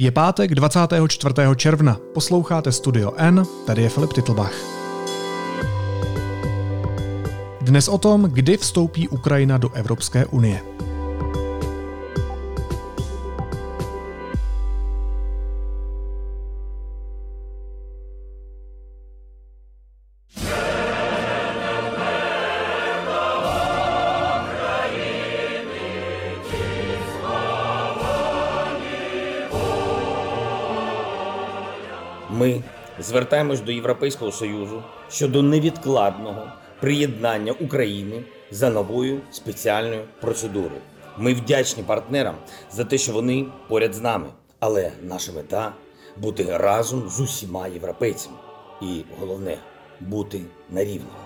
Je pátek 24. června. Posloucháte Studio N, tady je Filip Titlbach. Dnes o tom, kdy vstoupí Ukrajina do Evropské unie. Звертаємось до Європейського Союзу щодо невідкладного приєднання України за новою спеціальною процедурою. Ми вдячні партнерам за те, що вони поряд з нами. Але наша мета бути разом з усіма європейцями. І головне бути на рівних.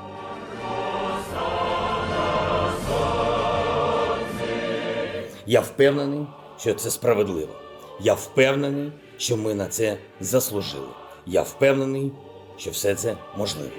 Я впевнений, що це справедливо. Я впевнений, що ми на це заслужили. Я впевнений, що все це можливо.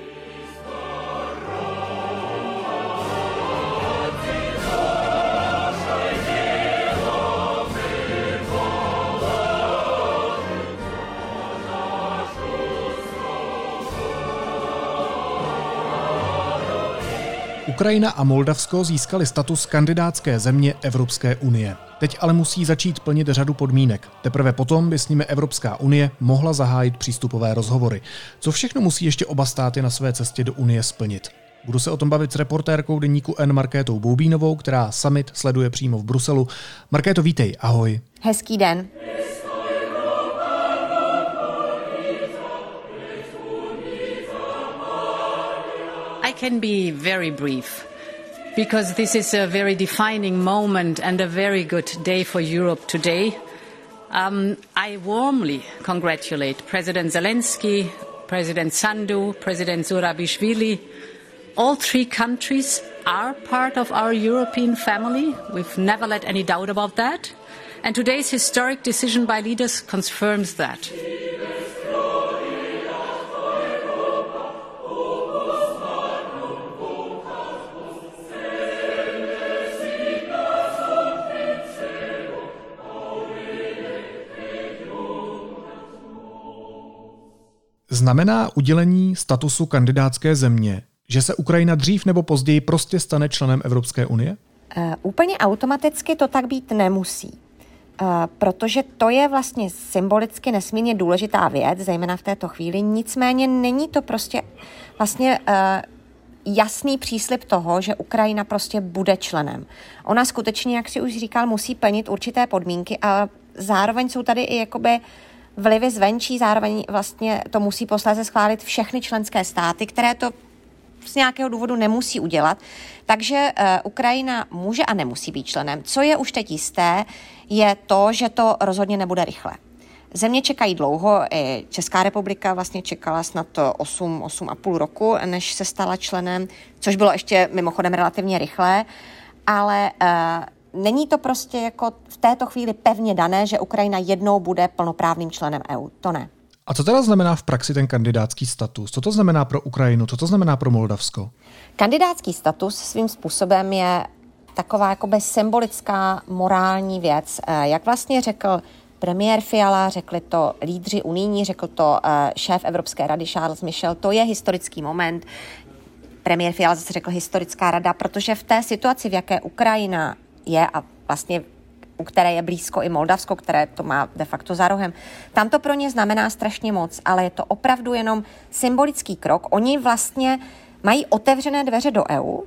Ukrajina a Moldavsko získali status kandidátské země Evropské unie. Teď ale musí začít plnit řadu podmínek. Teprve potom by s nimi Evropská unie mohla zahájit přístupové rozhovory. Co všechno musí ještě oba státy na své cestě do unie splnit? Budu se o tom bavit s reportérkou deníku N Markétou Boubínovou, která summit sleduje přímo v Bruselu. Markéto, vítej, ahoj. Hezký den. I can be very brief because this is a very defining moment and a very good day for Europe today. Um, I warmly congratulate President Zelensky, President Sandu, President Zurabishvili. All three countries are part of our European family. We've never let any doubt about that. And today's historic decision by leaders confirms that. Znamená udělení statusu kandidátské země, že se Ukrajina dřív nebo později prostě stane členem Evropské unie? Uh, úplně automaticky to tak být nemusí. Uh, protože to je vlastně symbolicky nesmírně důležitá věc, zejména v této chvíli. Nicméně není to prostě vlastně uh, jasný příslip toho, že Ukrajina prostě bude členem. Ona skutečně, jak si už říkal, musí plnit určité podmínky a zároveň jsou tady i jakoby uh, vlivy zvenčí, zároveň vlastně to musí posléze schválit všechny členské státy, které to z nějakého důvodu nemusí udělat. Takže uh, Ukrajina může a nemusí být členem. Co je už teď jisté, je to, že to rozhodně nebude rychle. Země čekají dlouho, i Česká republika vlastně čekala snad 8, 8,5 roku, než se stala členem, což bylo ještě mimochodem relativně rychlé, ale uh, není to prostě jako v této chvíli pevně dané, že Ukrajina jednou bude plnoprávným členem EU. To ne. A co teda znamená v praxi ten kandidátský status? Co to znamená pro Ukrajinu? Co to znamená pro Moldavsko? Kandidátský status svým způsobem je taková jakoby symbolická morální věc. Eh, jak vlastně řekl premiér Fiala, řekli to lídři unijní, řekl to eh, šéf Evropské rady Charles Michel, to je historický moment. Premiér Fiala zase řekl historická rada, protože v té situaci, v jaké Ukrajina je a vlastně u které je blízko i Moldavsko, které to má de facto za rohem. Tam to pro ně znamená strašně moc, ale je to opravdu jenom symbolický krok. Oni vlastně mají otevřené dveře do EU,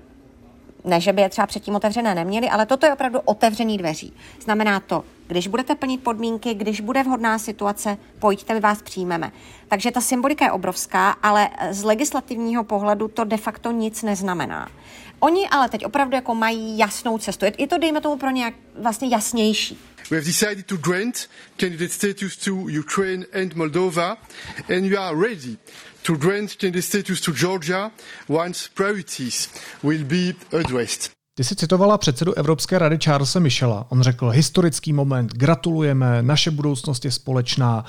ne, že by je třeba předtím otevřené neměli, ale toto je opravdu otevřený dveří. Znamená to, když budete plnit podmínky, když bude vhodná situace, pojďte, my vás přijmeme. Takže ta symbolika je obrovská, ale z legislativního pohledu to de facto nic neznamená. Oni ale teď opravdu jako mají jasnou cestu. Je, to, dejme tomu, pro nějak vlastně jasnější. We have decided to grant candidate status to Ukraine and Moldova, and we are ready to grant candidate status to Georgia once priorities will be addressed. Ty jsi citovala předsedu Evropské rady Charlesa Michela. On řekl, historický moment, gratulujeme, naše budoucnost je společná.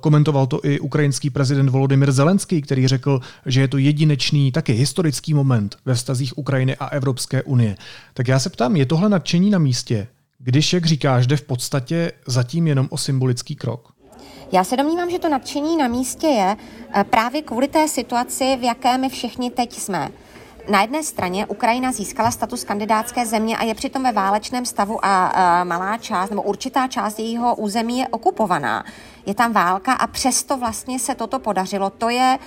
Komentoval to i ukrajinský prezident Volodymyr Zelenský, který řekl, že je to jedinečný, taky historický moment ve vztazích Ukrajiny a Evropské unie. Tak já se ptám, je tohle nadšení na místě? když, jak říkáš, jde v podstatě zatím jenom o symbolický krok? Já se domnívám, že to nadšení na místě je eh, právě kvůli té situaci, v jaké my všichni teď jsme. Na jedné straně Ukrajina získala status kandidátské země a je přitom ve válečném stavu a, a malá část nebo určitá část jejího území je okupovaná. Je tam válka a přesto vlastně se toto podařilo. To je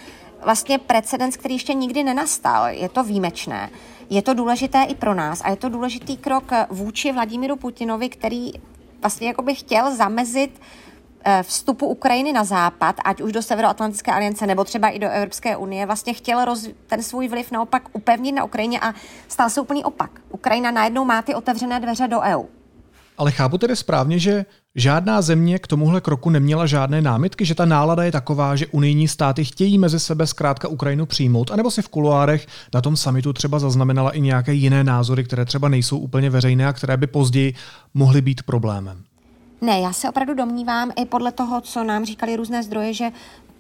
vlastně precedens, který ještě nikdy nenastal. Je to výjimečné. Je to důležité i pro nás a je to důležitý krok vůči Vladimíru Putinovi, který vlastně jako by chtěl zamezit vstupu Ukrajiny na západ, ať už do Severoatlantické aliance nebo třeba i do Evropské unie, vlastně chtěl roz, ten svůj vliv naopak upevnit na Ukrajině a stal se úplný opak. Ukrajina najednou má ty otevřené dveře do EU. Ale chápu tedy správně, že žádná země k tomuhle kroku neměla žádné námitky, že ta nálada je taková, že unijní státy chtějí mezi sebe zkrátka Ukrajinu přijmout, anebo si v kuloárech na tom samitu třeba zaznamenala i nějaké jiné názory, které třeba nejsou úplně veřejné a které by později mohly být problémem. Ne, já se opravdu domnívám i podle toho, co nám říkali různé zdroje, že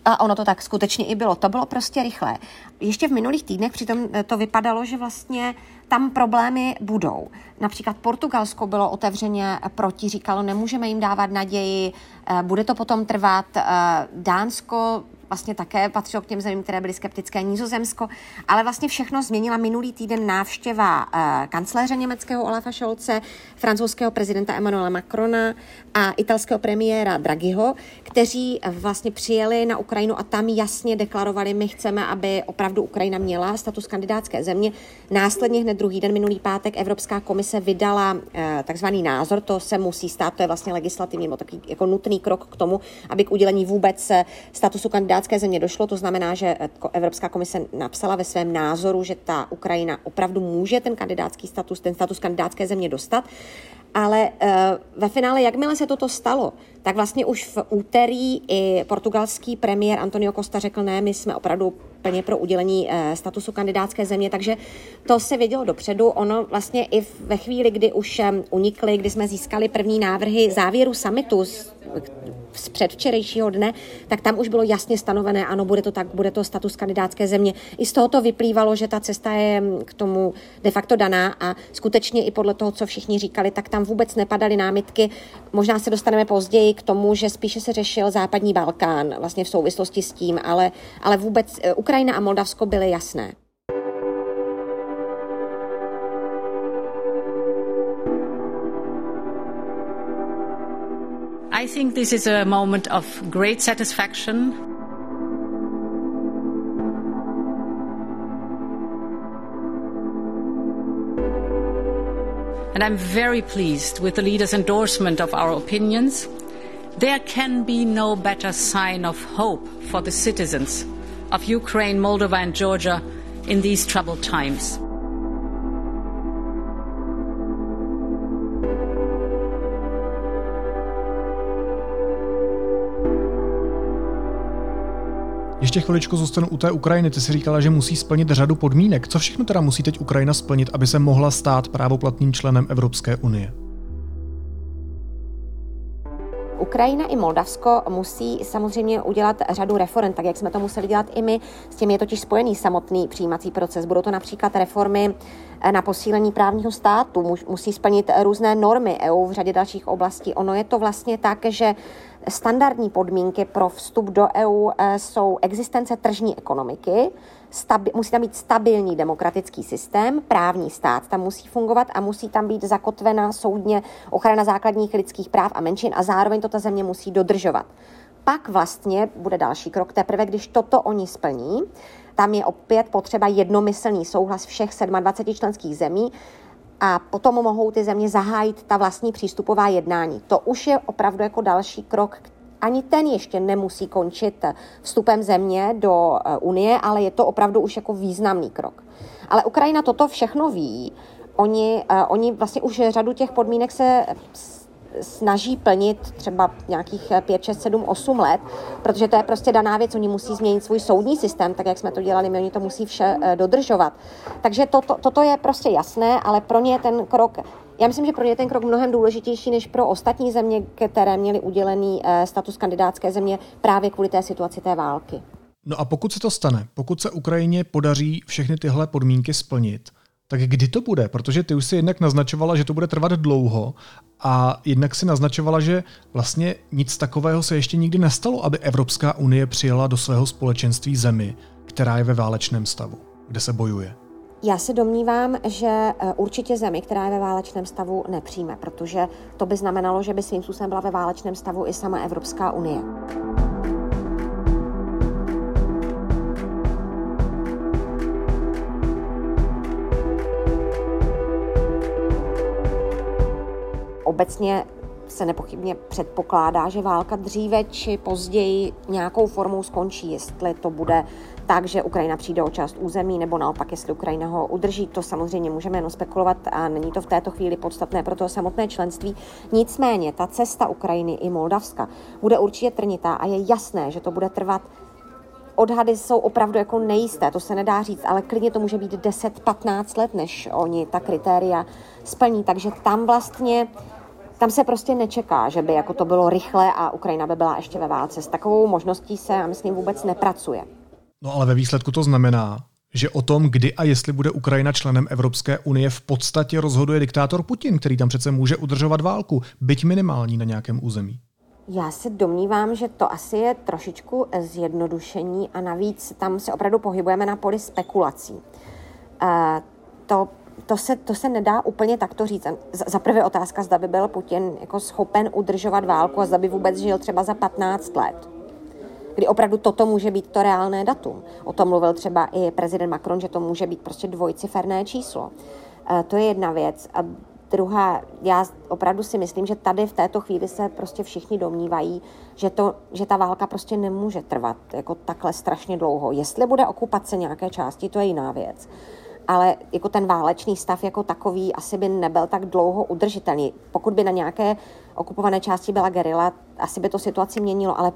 a ono to tak skutečně i bylo. To bylo prostě rychlé. Ještě v minulých týdnech přitom eh, to vypadalo, že vlastně tam problémy budou. Například Portugalsko bylo otevřeně proti, říkalo, nemůžeme jim dávat naději, eh, bude to potom trvat. Eh, Dánsko vlastně také patřilo k těm zemím, které byly skeptické, Nizozemsko, ale vlastně všechno změnila minulý týden návštěva uh, kancléře německého Olafa Scholze, francouzského prezidenta Emmanuela Macrona a italského premiéra Draghiho, kteří vlastně přijeli na Ukrajinu a tam jasně deklarovali, my chceme, aby opravdu Ukrajina měla status kandidátské země. Následně hned druhý den, minulý pátek, Evropská komise vydala uh, takzvaný názor, to se musí stát, to je vlastně legislativní nebo takový jako nutný krok k tomu, aby k udělení vůbec eh, statusu kandidátské kandidátské země došlo, to znamená, že Evropská komise napsala ve svém názoru, že ta Ukrajina opravdu může ten kandidátský status, ten status kandidátské země dostat. Ale uh, ve finále, jakmile se toto stalo, tak vlastně už v úterý i portugalský premiér Antonio Costa řekl, ne, my jsme opravdu plně pro udělení uh, statusu kandidátské země, takže to se vědělo dopředu. Ono vlastně i ve chvíli, kdy už um, unikly, kdy jsme získali první návrhy závěru summitu z z předvčerejšího dne, tak tam už bylo jasně stanovené, ano, bude to tak, bude to status kandidátské země. I z tohoto vyplývalo, že ta cesta je k tomu de facto daná a skutečně i podle toho, co všichni říkali, tak tam vůbec nepadaly námitky. Možná se dostaneme později k tomu, že spíše se řešil západní Balkán vlastně v souvislosti s tím, ale, ale vůbec eh, Ukrajina a Moldavsko byly jasné. I think this is a moment of great satisfaction. And I'm very pleased with the leader's endorsement of our opinions. There can be no better sign of hope for the citizens of Ukraine, Moldova, and Georgia in these troubled times. Ještě chviličku zůstanu u té Ukrajiny. Ty si říkala, že musí splnit řadu podmínek. Co všechno teda musí teď Ukrajina splnit, aby se mohla stát právoplatným členem Evropské unie? Ukrajina i Moldavsko musí samozřejmě udělat řadu reform, tak jak jsme to museli dělat i my. S tím je totiž spojený samotný přijímací proces. Budou to například reformy eh, na posílení právního státu, musí splnit různé normy EU v řadě dalších oblastí. Ono je to vlastně tak, že standardní podmínky pro vstup do EU eh, jsou existence tržní ekonomiky, stabi- musí tam být stabilní demokratický systém, právní stát tam musí fungovat a musí tam být zakotvena soudně ochrana základních lidských práv a menšin a zároveň to ta země musí dodržovat. Pak vlastně bude další krok, teprve když toto oni splní, tam je opět potřeba jednomyslný souhlas všech 27 členských zemí a potom mohou ty země zahájit ta vlastní přístupová jednání. To už je opravdu jako další krok, ani ten ještě nemusí končit vstupem země do eh, Unie, ale je to opravdu už jako významný krok. Ale Ukrajina toto všechno ví. Oni, uh, oni vlastně už řadu těch podmínek se snaží plnit třeba nějakých 5, 6, 7, 8 let, protože to je prostě daná věc, oni musí změnit svůj soudní systém, tak jak jsme to dělali, my oni to musí vše eh, dodržovat. Takže toto, toto je prostě jasné, ale pro ně ten krok já myslím, že pro ně ten krok mnohem důležitější než pro ostatní země, které měly udělený eh, status kandidátské země právě kvůli té situaci té války. No a pokud se to stane, pokud se Ukrajině podaří všechny tyhle podmínky splnit, Tak kdy to bude? Protože ty už si jednak naznačovala, že to bude trvat dlouho a jednak si naznačovala, že vlastně nic takového se ještě nikdy nestalo, aby Evropská unie přijela do svého společenství zemi, která je ve válečném stavu, kde se bojuje. Já se domnívám, že eh, určitě zemi, která je ve válečném stavu, nepřijme, protože to by znamenalo, že by svým způsobem byla ve válečném stavu i sama Evropská unie. Obecně se nepochybně předpokládá, že válka dříve či později nějakou formou skončí. Jestli to bude tak, že Ukrajina přijde o část území, nebo naopak, jestli Ukrajina ho udrží, to samozřejmě můžeme jenom spekulovat a není to v této chvíli podstatné pro to samotné členství. Nicméně, ta cesta Ukrajiny i Moldavska bude určitě trnitá a je jasné, že to bude trvat odhady jsou opravdu jako nejisté, to se nedá říct, ale klidně to může být 10-15 let, než oni ta kritéria splní. Takže tam vlastně tam se prostě nečeká, že by jako to bylo rychle a Ukrajina by byla ještě ve válce. S takovou možností se, já myslím, vůbec nepracuje. No ale ve výsledku to znamená, že o tom, kdy a jestli bude Ukrajina členem Evropské unie, v podstatě rozhoduje diktátor Putin, který tam přece může udržovat válku, byť minimální na nějakém území. Já se domnívám, že to asi je trošičku zjednodušení a navíc tam se opravdu pohybujeme na poli spekulací. Uh, to to se, to se nedá úplně takto říct. Za, prvé otázka, zda by byl Putin jako schopen udržovat válku a zda by vůbec žil třeba za 15 let. Kdy opravdu toto může být to reálné datum. O tom mluvil třeba i prezident Macron, že to může být prostě dvojciferné číslo. E, to je jedna věc. A druhá, já opravdu si myslím, že tady v této chvíli se prostě všichni domnívají, že, to, že ta válka prostě nemůže trvat jako takhle strašně dlouho. Jestli bude okupace nějaké části, to je jiná věc ale jako ten válečný stav jako takový asi by nebyl tak dlouho udržitelný. Pokud by na nějaké okupované části byla gerila, asi by to situaci měnilo, ale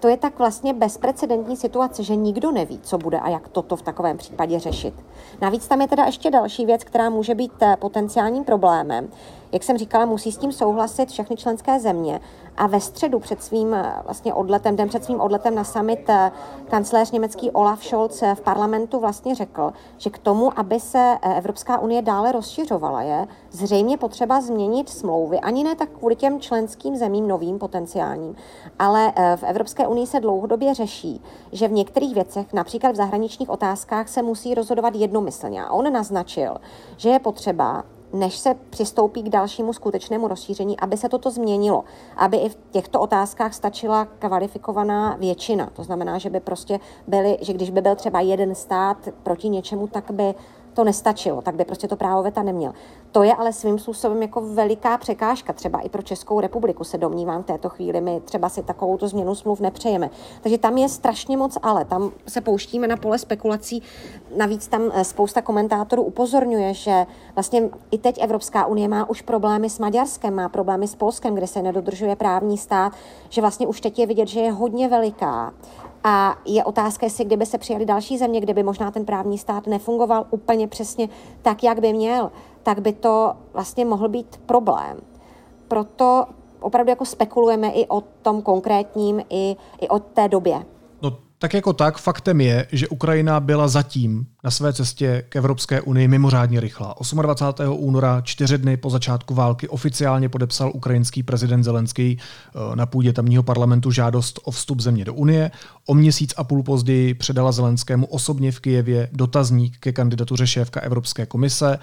to je tak vlastně bezprecedentní situace, že nikdo neví, co bude a jak toto v takovém případě řešit. Navíc tam je teda ještě další věc, která může být eh, potenciálním problémem. Jak jsem říkala, musí s tím souhlasit všechny členské země a ve středu před svým eh, vlastně odletem, den před svým odletem na summit eh, kancléř německý Olaf Scholz v parlamentu vlastně řekl, že k tomu, aby se Evropská unie dále rozšiřovala, je zřejmě potřeba změnit smlouvy. Ani ne tak kvůli těm členským zemím novým potenciálním, ale eh, v Evropské unii se dlouhodobě řeší, že v některých věcech, například v zahraničních otázkách, se musí rozhodovat jednomyslně. A on naznačil, že je potřeba než se přistoupí k dalšímu skutečnému rozšíření, aby se toto změnilo, aby i v těchto otázkách stačila kvalifikovaná většina. To znamená, že by prostě byly, že když by byl třeba jeden stát proti něčemu, tak by to nestačilo, tak by prostě to právo veta neměl. To je ale svým způsobem jako veliká překážka, třeba i pro Českou republiku se domnívám v této chvíli, my třeba si takovou tu změnu smluv nepřejeme. Takže tam je strašně moc ale, tam se pouštíme na pole spekulací, navíc tam eh, spousta komentátorů upozorňuje, že vlastně i teď Evropská unie má už problémy s Maďarskem, má problémy s Polskem, kde se nedodržuje právní stát, že vlastně už teď je vidět, že je hodně veliká a je otázka, jestli kdyby se přijali další země, kde by možná ten právní stát nefungoval úplně přesně tak, jak by měl, tak by to vlastně mohl být problém. Proto opravdu jako spekulujeme i o tom konkrétním, i, i o té době. Tak jako tak, faktem je, že Ukrajina byla zatím na své cestě k Evropské unii mimořádně rychlá. 28. února, čtyři dny po začátku války, oficiálně podepsal ukrajinský prezident Zelenský eh, na půdě tamního parlamentu žádost o vstup země do Unie. O měsíc a půl později předala Zelenskému osobně v Kijevě dotazník ke kandidatuře šéfka Evropské komise.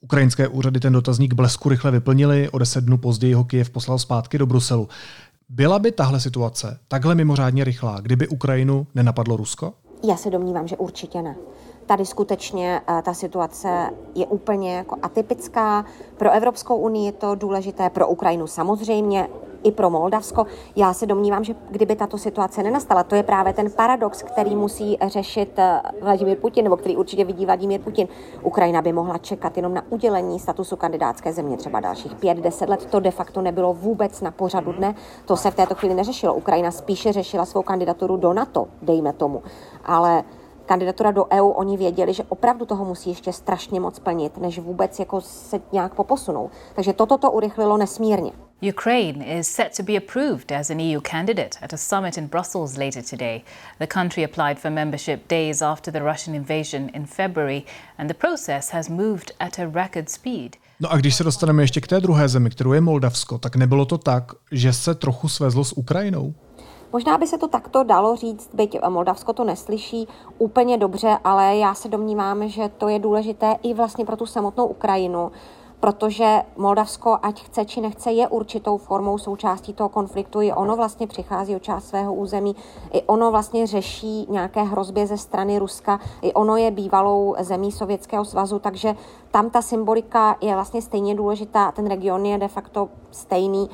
Ukrajinské úřady ten dotazník blesku rychle vyplnili, o deset dnů později ho Kijev poslal zpátky do Bruselu. Byla by tahle situace takhle mimořádně rychlá, kdyby Ukrajinu nenapadlo Rusko? Já se domnívám, že určitě ne. Tady skutečně uh, ta situace je úplně jako atypická. Pro Evropskou unii je to důležité, pro Ukrajinu samozřejmě i pro Moldavsko. Já se domnívám, že kdyby tato situace nenastala, to je právě ten paradox, který musí řešit eh, Vladimír Putin, nebo který určitě vidí Vladimír Putin. Ukrajina by mohla čekat jenom na udělení statusu kandidátské země třeba dalších pět, deset let. To de facto nebylo vůbec na pořadu dne. To se v této chvíli neřešilo. Ukrajina spíše řešila svou kandidaturu do NATO, dejme tomu. Ale kandidatura do EU, oni věděli, že opravdu toho musí ještě strašně moc plnit, než vůbec jako se nějak poposunou. Takže toto to urychlilo nesmírně. Ukraine is set to be approved as an EU candidate at a summit in Brussels later today. The country applied for membership days after the Russian invasion in February, and the process has moved at a record speed. No a když se dostaneme ještě k té druhé zemi, kterou je Moldavsko, tak nebylo to tak, že se trochu svezlo s Ukrajinou? Možná by se to takto dalo říct, byť Moldavsko to neslyší úplně dobře, ale já se domnívám, že to je důležité i vlastně pro tu samotnou Ukrajinu, protože Moldavsko, ať chce či nechce, je určitou formou součástí toho konfliktu. I ono vlastně přichází o část svého území, i ono vlastně řeší nějaké hrozby ze strany Ruska, i ono je bývalou zemí Sovětského svazu, takže tam ta symbolika je vlastně stejně důležitá, ten region je de facto stejný.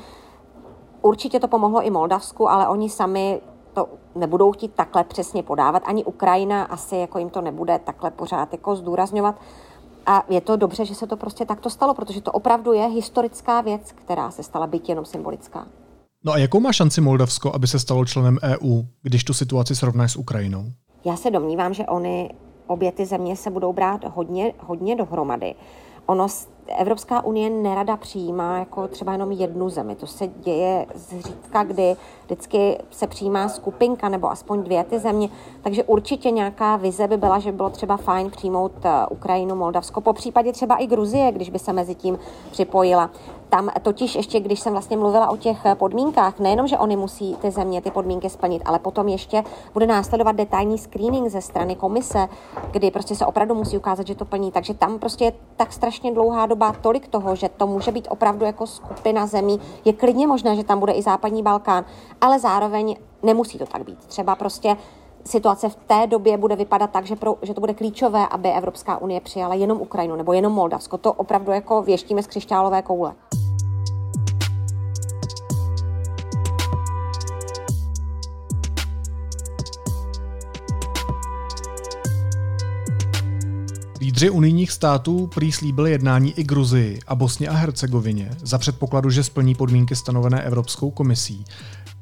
Určitě to pomohlo i Moldavsku, ale oni sami to nebudou chtít takhle přesně podávat. Ani Ukrajina asi jako jim to nebude takhle pořád jako zdůrazňovat. A je to dobře, že se to prostě takto stalo, protože to opravdu je historická věc, která se stala byť jenom symbolická. No a jakou má šanci Moldavsko, aby se stalo členem EU, když tu situaci srovnáš s Ukrajinou? Já se domnívám, že oni obě ty země se budou brát hodně, hodně dohromady. Ono Evropská unie nerada přijímá jako třeba jenom jednu zemi. To se děje zřídka, kdy vždycky se přijímá skupinka nebo aspoň dvě ty země. Takže určitě nějaká vize by byla, že by bylo třeba fajn přijmout eh, Ukrajinu, Moldavsko, po případě třeba i Gruzie, když by se mezi tím připojila. Tam totiž ještě, když jsem vlastně mluvila o těch podmínkách, nejenom, že oni musí ty země ty podmínky splnit, ale potom ještě bude následovat detailní screening ze strany komise, kdy prostě se opravdu musí ukázat, že to plní. Takže tam prostě je tak strašně dlouhá doba, tolik toho, že to může být opravdu jako skupina zemí. Je klidně možné, že tam bude i západní Balkán, ale zároveň nemusí to tak být. Třeba prostě situace v té době bude vypadat tak, že, pro, že to bude klíčové, aby Evropská unie přijala jenom Ukrajinu nebo jenom Moldavsko. To opravdu jako věštíme z křišťálové koule. Lídři unijních států prý slíbili jednání i Gruzii a Bosně a Hercegovině za předpokladu, že splní podmínky stanovené Evropskou komisí.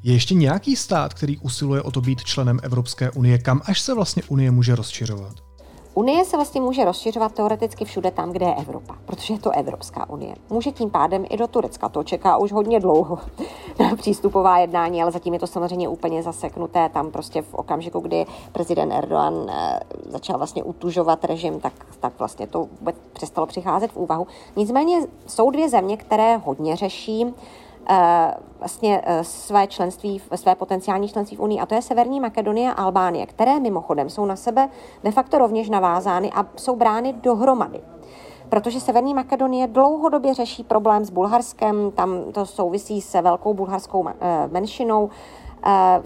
Je ještě nějaký stát, který usiluje o to být členem Evropské unie, kam až se vlastně Unie může rozšiřovat? Unie se vlastně může rozšiřovat teoreticky všude tam, kde je Evropa, protože je to Evropská unie. Může tím pádem i do Turecka, to čeká už hodně dlouho na přístupová jednání, ale zatím je to samozřejmě úplně zaseknuté. Tam prostě v okamžiku, kdy prezident Erdogan eh, začal vlastně utužovat režim, tak, tak vlastně to vůbec přestalo přicházet v úvahu. Nicméně jsou dvě země, které hodně řeší vlastně eh, své členství, své potenciální členství v Unii, a to je Severní Makedonie a Albánie, které mimochodem jsou na sebe de facto rovněž navázány a jsou brány dohromady. Protože Severní Makedonie dlouhodobě řeší problém s Bulharskem, tam to souvisí se velkou bulharskou eh, menšinou,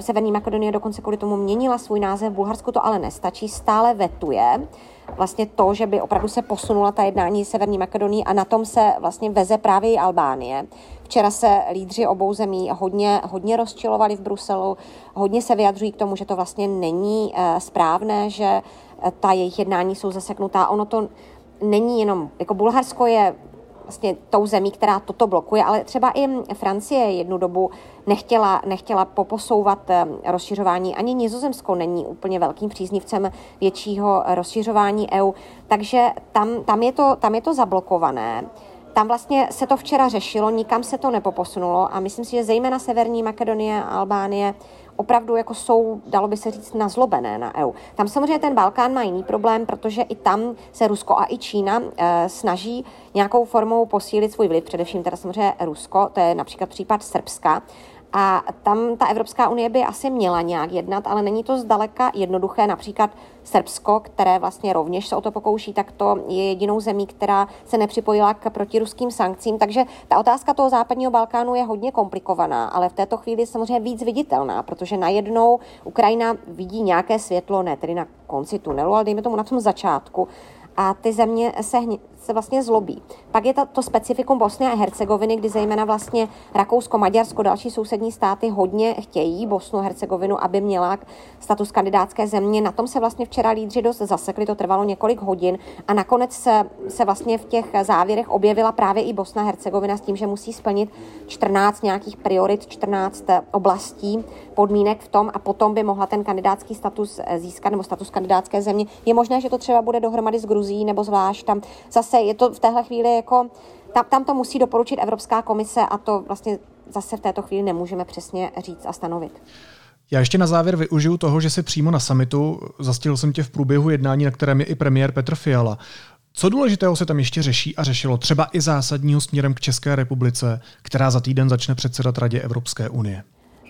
Severní Makedonie dokonce kvůli tomu měnila svůj název, Bulharsku to ale nestačí, stále vetuje vlastně to, že by opravdu se posunula ta jednání Severní Makedonii a na tom se vlastně veze právě i Albánie. Včera se lídři obou zemí hodně, hodně rozčilovali v Bruselu, hodně se vyjadřují k tomu, že to vlastně není eh, správné, že eh, ta jejich jednání jsou zaseknutá. Ono to není jenom, jako Bulharsko je vlastně tou zemí, která toto blokuje, ale třeba i Francie jednu dobu nechtěla, nechtěla poposouvat eh, rozšiřování. Ani Nizozemsko není úplně velkým příznivcem většího rozšiřování EU, takže tam, tam, je, to, tam je to zablokované. Tam vlastně se to včera řešilo, nikam se to nepoposunulo a myslím si, že zejména Severní Makedonie a Albánie opravdu jako jsou, dalo by se říct, nazlobené na EU. Tam samozřejmě ten Balkán má jiný problém, protože i tam se Rusko a i Čína e, snaží nějakou formou posílit svůj vliv, především teda samozřejmě Rusko, to je například případ Srbska, a tam ta Evropská unie by asi měla nějak jednat, ale není to zdaleka jednoduché. Například Srbsko, které vlastně rovněž se o to pokouší, tak to je jedinou zemí, která se nepřipojila k protiruským sankcím. Takže ta otázka toho západního Balkánu je hodně komplikovaná, ale v této chvíli je samozřejmě víc viditelná, protože najednou Ukrajina vidí nějaké světlo, ne tedy na konci tunelu, ale dejme tomu na tom začátku a ty země se, se vlastně zlobí. Pak je to, specifikum Bosny a Hercegoviny, kdy zejména vlastně Rakousko, Maďarsko, další sousední státy hodně chtějí Bosnu a Hercegovinu, aby měla status kandidátské země. Na tom se vlastně včera lídři dost zasekli, to trvalo několik hodin a nakonec se, se vlastně v těch závěrech objevila právě i Bosna a Hercegovina s tím, že musí splnit 14 nějakých priorit, 14 oblastí, podmínek v tom a potom by mohla ten kandidátský status získat nebo status kandidátské země. Je možné, že to třeba bude dohromady s Gruzí nebo zvlášť tam. Zase je to v téhle chvíli jako tam, tam to musí doporučit Evropská komise a to vlastně zase v této chvíli nemůžeme přesně říct a stanovit. Já ještě na závěr využiju toho, že si přímo na samitu zastihl jsem tě v průběhu jednání, na kterém je i premiér Petr Fiala. Co důležitého se tam ještě řeší a řešilo třeba i zásadního směrem k České republice, která za týden začne předsedat Radě Evropské unie?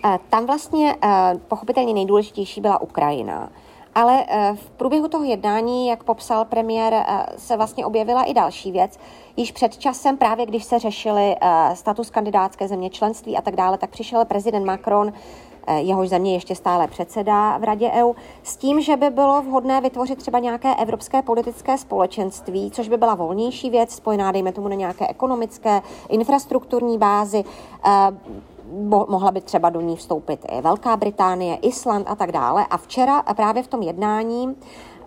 Eh, tam vlastně eh, pochopitelně nejdůležitější byla Ukrajina. Ale eh, v průběhu toho jednání, jak popsal premiér, se vlastně objevila i další věc. Již před časem, právě když se řešili status kandidátské země, členství a tak dále, tak přišel prezident Macron jehož země ještě stále předsedá v Radě EU, s tím, že by bylo vhodné vytvořit třeba nějaké evropské politické společenství, což by byla volnější věc, spojená, dejme tomu, na nějaké ekonomické, infrastrukturní bázi mohla by třeba do ní vstoupit i Velká Británie, Island a tak dále. A včera právě v tom jednání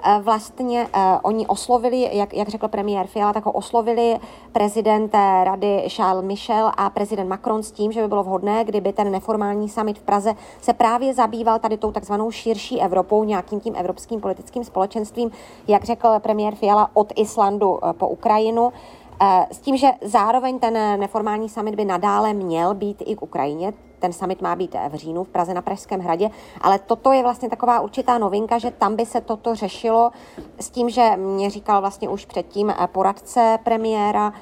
Eh, vlastně uh, oni oslovili, jak, jak řekl premiér Fiala, tak ho oslovili prezident rady Charles Michel a prezident Macron s tím, že by bylo vhodné, kdyby ten neformální summit v Praze se právě zabýval tady tou takzvanou širší Evropou, nějakým tím evropským politickým společenstvím, jak řekl premiér Fiala, od Islandu po Ukrajinu. S tím, že zároveň ten neformální summit by nadále měl být i k Ukrajině, ten summit má být v říjnu v Praze na Pražském hradě, ale toto je vlastně taková určitá novinka, že tam by se toto řešilo s tím, že mě říkal vlastně už předtím poradce premiéra,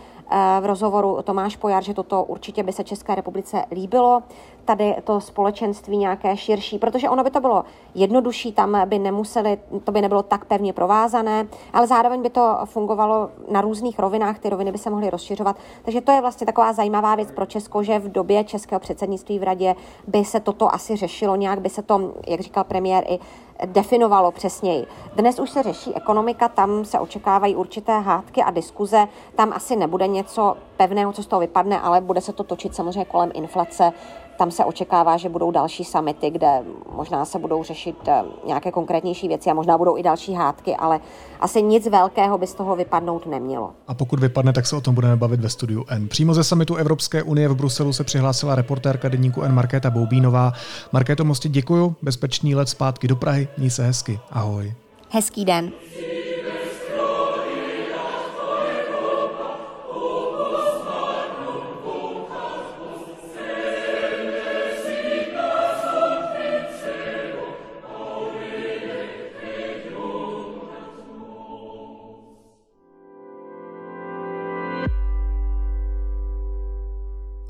v rozhovoru Tomáš Pojar, že toto určitě by se České republice líbilo, tady to společenství nějaké širší, protože ono by to bylo jednodušší, tam by nemuseli, to by nebylo tak pevně provázané, ale zároveň by to fungovalo na různých rovinách, ty roviny by se mohly rozšiřovat. Takže to je vlastně taková zajímavá věc pro Česko, že v době českého předsednictví v radě by se toto asi řešilo, nějak by se to, jak říkal premiér, i definovalo přesněji. Dnes už se řeší ekonomika, tam se očekávají určité hádky a diskuze, tam asi nebude něco pevného, co z toho vypadne, ale bude se to točit samozřejmě kolem inflace, tam se očekává, že budou další samity, kde možná se budou řešit eh, nějaké konkrétnější věci a možná budou i další hádky, ale asi nic velkého by z toho vypadnout nemělo. A pokud vypadne, tak se o tom budeme bavit ve studiu N. Přímo ze samitu Evropské unie v Bruselu se přihlásila reportérka deníku N Markéta Boubínová. Markéto Mosti, děkuju, bezpečný let zpátky do Prahy, měj se hezky, ahoj. Hezký den.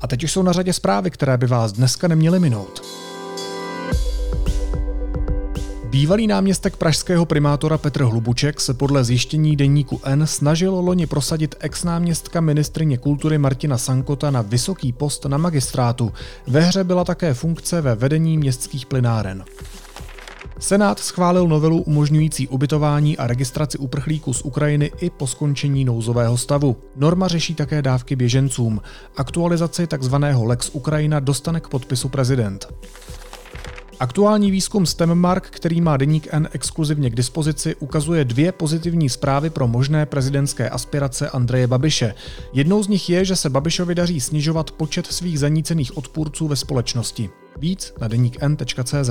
Teď už jsou na řadě zprávy, které by vás dneska neměly minout. Bývalý náměstek pražského primátora Petr Hlubuček se podle zjištění deníku N snažil loni prosadit ex-náměstka ministrině kultury Martina Sankota na vysoký post na magistrátu. Ve hře byla také funkce ve vedení městských plynáren. Senát schválil novelu umožňující ubytování a registraci uprchlíků z Ukrajiny i po skončení nouzového stavu. Norma řeší také dávky běžencům. Aktualizaci tzv. Lex Ukrajina dostane k podpisu prezident. Aktuální výzkum STEMmark, který má deník N exkluzivně k dispozici, ukazuje dvě pozitivní zprávy pro možné prezidentské aspirace Andreje Babiše. Jednou z nich je, že se Babišovi daří snižovat počet svých zanícených odpůrců ve společnosti. Víc na deník n.cz.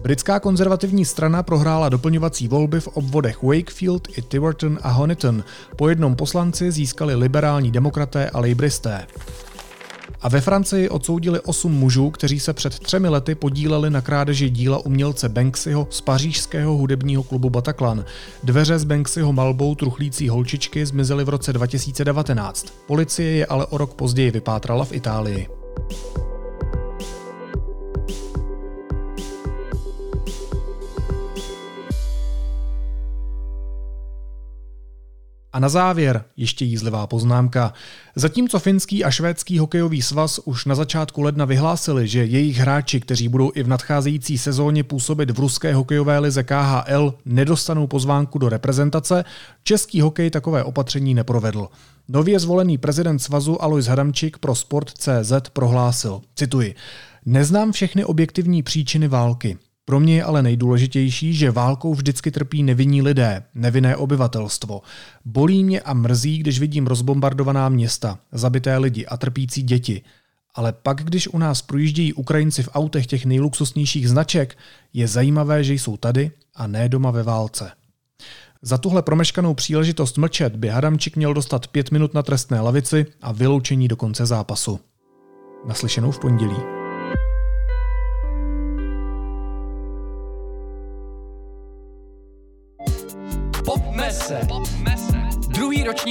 Britská konzervativní strana prohrála doplňovací volby v obvodech Wakefield i Tiverton a Honiton. Po jednom poslanci získali liberální demokraté a lejbristé. A ve Francii odsoudili osm mužů, kteří se před třemi lety podíleli na krádeži díla umělce Banksyho z pařížského hudebního klubu Bataclan. Dveře z Banksyho malbou truchlící holčičky zmizely v roce 2019. Policie je ale o rok později vypátrala v Itálii. A na závěr ještě jízlivá poznámka. Zatímco finský a švédský hokejový svaz už na začátku ledna vyhlásili, že jejich hráči, kteří budou i v nadcházející sezóně působit v ruské hokejové lize KHL, nedostanou pozvánku do reprezentace, český hokej takové opatření neprovedl. Nově zvolený prezident svazu Alois Hadamčík pro Sport.cz prohlásil, cituji, Neznám všechny objektivní příčiny války. Pro mě je ale nejdůležitější, že válkou vždycky trpí nevinní lidé, nevinné obyvatelstvo. Bolí mě a mrzí, když vidím rozbombardovaná města, zabité lidi a trpící děti. Ale pak, když u nás projíždějí Ukrajinci v autech těch nejluxusnějších značek, je zajímavé, že jsou tady a ne doma ve válce. Za tuhle promeškanou příležitost mlčet by Hadamčik měl dostat pět minut na trestné lavici a vyloučení do konce zápasu. Naslyšenou v pondělí.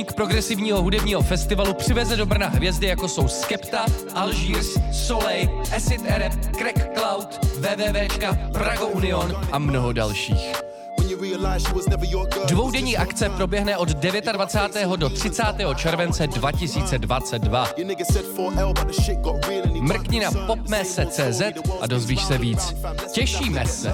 Ročník progresivního hudebního festivalu přiveze do Brna hvězdy jako jsou Skepta, Algiers, Soleil, Acid Arab, Crack Cloud, WWWčka, Prago Union a mnoho dalších. Dvoudenní akce proběhne od 29. do 30. července 2022. Mrkni na popmese.cz a dozvíš se víc. Těšíme se!